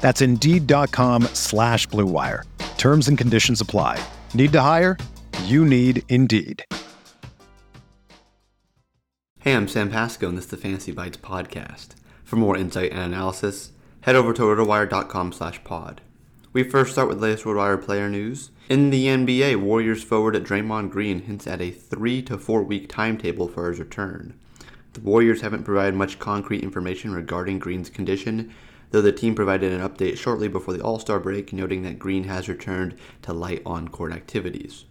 That's Indeed.com slash BlueWire. Terms and conditions apply. Need to hire? You need Indeed. Hey, I'm Sam Pasco, and this is the Fantasy Bites podcast. For more insight and analysis, head over to rotowire.com slash pod. We first start with latest RotoWire player news. In the NBA, Warriors forward Draymond Green hints at a three to four week timetable for his return. The Warriors haven't provided much concrete information regarding Green's condition, though the team provided an update shortly before the All Star break, noting that Green has returned to light on court activities.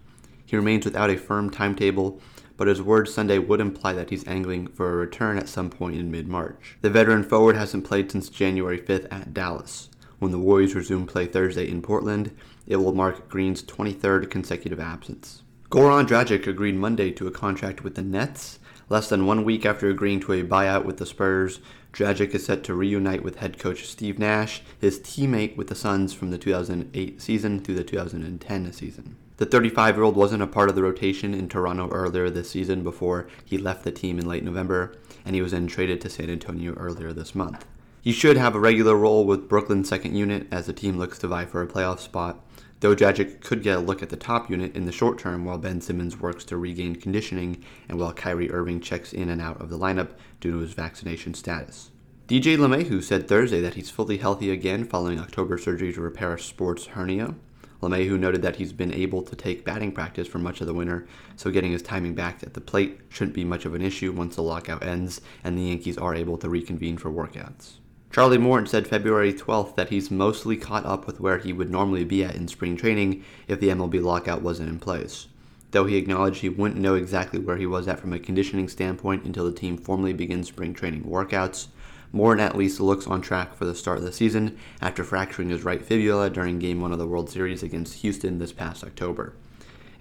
He remains without a firm timetable, but his words Sunday would imply that he's angling for a return at some point in mid March. The veteran forward hasn't played since January 5th at Dallas. When the Warriors resume play Thursday in Portland, it will mark Green's 23rd consecutive absence. Goran Dragic agreed Monday to a contract with the Nets. Less than one week after agreeing to a buyout with the Spurs, Dragic is set to reunite with head coach Steve Nash, his teammate with the Suns from the 2008 season through the 2010 season. The 35 year old wasn't a part of the rotation in Toronto earlier this season before he left the team in late November, and he was then traded to San Antonio earlier this month. He should have a regular role with Brooklyn's second unit as the team looks to vie for a playoff spot, though Dragic could get a look at the top unit in the short term while Ben Simmons works to regain conditioning and while Kyrie Irving checks in and out of the lineup due to his vaccination status. DJ LeMahieu said Thursday that he's fully healthy again following October surgery to repair a sports hernia. LeMahieu noted that he's been able to take batting practice for much of the winter, so getting his timing back at the plate shouldn't be much of an issue once the lockout ends and the Yankees are able to reconvene for workouts. Charlie Morton said February 12th that he's mostly caught up with where he would normally be at in spring training if the MLB lockout wasn't in place. Though he acknowledged he wouldn't know exactly where he was at from a conditioning standpoint until the team formally begins spring training workouts, Morton at least looks on track for the start of the season after fracturing his right fibula during Game 1 of the World Series against Houston this past October.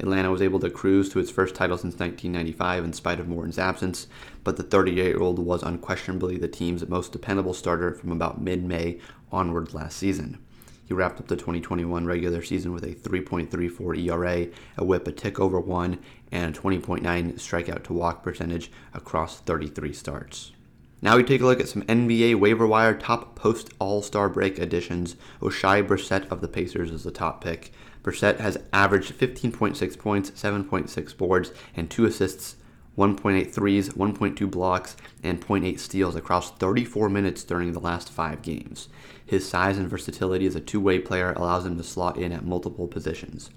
Atlanta was able to cruise to its first title since 1995 in spite of Morton's absence, but the 38 year old was unquestionably the team's most dependable starter from about mid May onward last season. He wrapped up the 2021 regular season with a 3.34 ERA, a WHIP a tick over 1, and a 20.9 strikeout to walk percentage across 33 starts. Now we take a look at some NBA waiver wire top post All Star break additions. Oshae Brissett of the Pacers is the top pick. Brissett has averaged 15.6 points, 7.6 boards, and 2 assists, 1.8 threes, 1.2 blocks, and 0.8 steals across 34 minutes during the last five games. His size and versatility as a two way player allows him to slot in at multiple positions.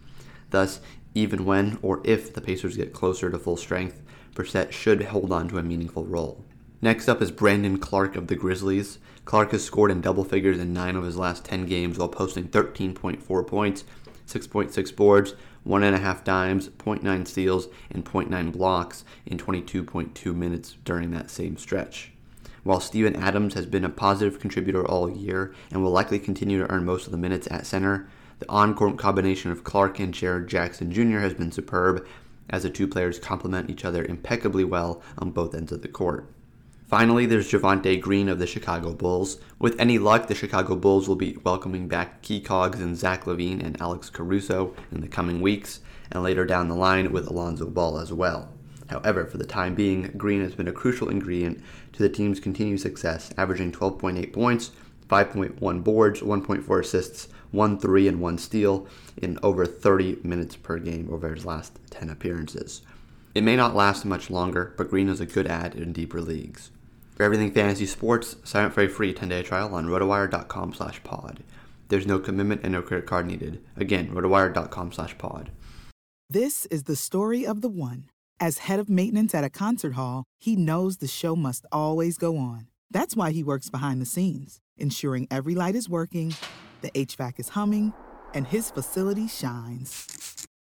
Thus, even when or if the Pacers get closer to full strength, Brissett should hold on to a meaningful role. Next up is Brandon Clarke of the Grizzlies. Clarke has scored in double figures in 9 of his last 10 games while posting 13.4 points, 6.6 boards, 1.5 dimes, 0.9 steals, and 0.9 blocks in 22.2 minutes during that same stretch. While Steven Adams has been a positive contributor all year and will likely continue to earn most of the minutes at center, the on-court combination of Clarke and Jaren Jackson Jr. has been superb as the two players complement each other impeccably well on both ends of the court. Finally, there's Javonte Green of the Chicago Bulls. With any luck, the Chicago Bulls will be welcoming back key cogs in Zach LaVine and Alex Caruso in the coming weeks, and later down the line with Lonzo Ball as well. However, for the time being, Green has been a crucial ingredient to the team's continued success, averaging 12.8 points, 5.1 boards, 1.4 assists, 1 3, and 1 steal in over 30 minutes per game over his last 10 appearances. It may not last much longer, but Green is a good add in deeper leagues. For everything fantasy sports, sign up for a free 10-day trial on rotowire.com slash pod. There's no commitment and no credit card needed. Again, rotowire.com slash pod. This is the story of the one. As head of maintenance at a concert hall, he knows the show must always go on. That's why he works behind the scenes, ensuring every light is working, the HVAC is humming, and his facility shines.